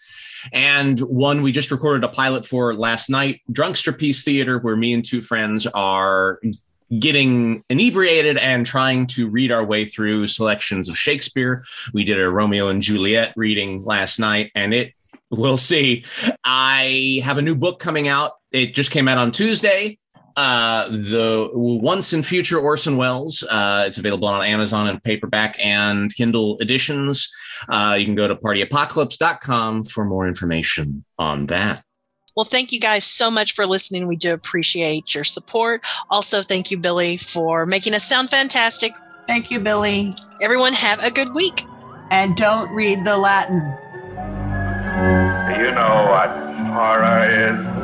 and one we just recorded a pilot for last night, Drunkster Piece Theater, where me and two friends are getting inebriated and trying to read our way through selections of Shakespeare. We did a Romeo and Juliet reading last night, and it we'll see. I have a new book coming out. It just came out on Tuesday uh, the Once in Future Orson Welles. Uh, it's available on Amazon and paperback and Kindle editions. Uh, you can go to partyapocalypse.com for more information on that. Well, thank you guys so much for listening. We do appreciate your support. Also, thank you, Billy, for making us sound fantastic. Thank you, Billy. Everyone, have a good week. And don't read the Latin. You know what horror is.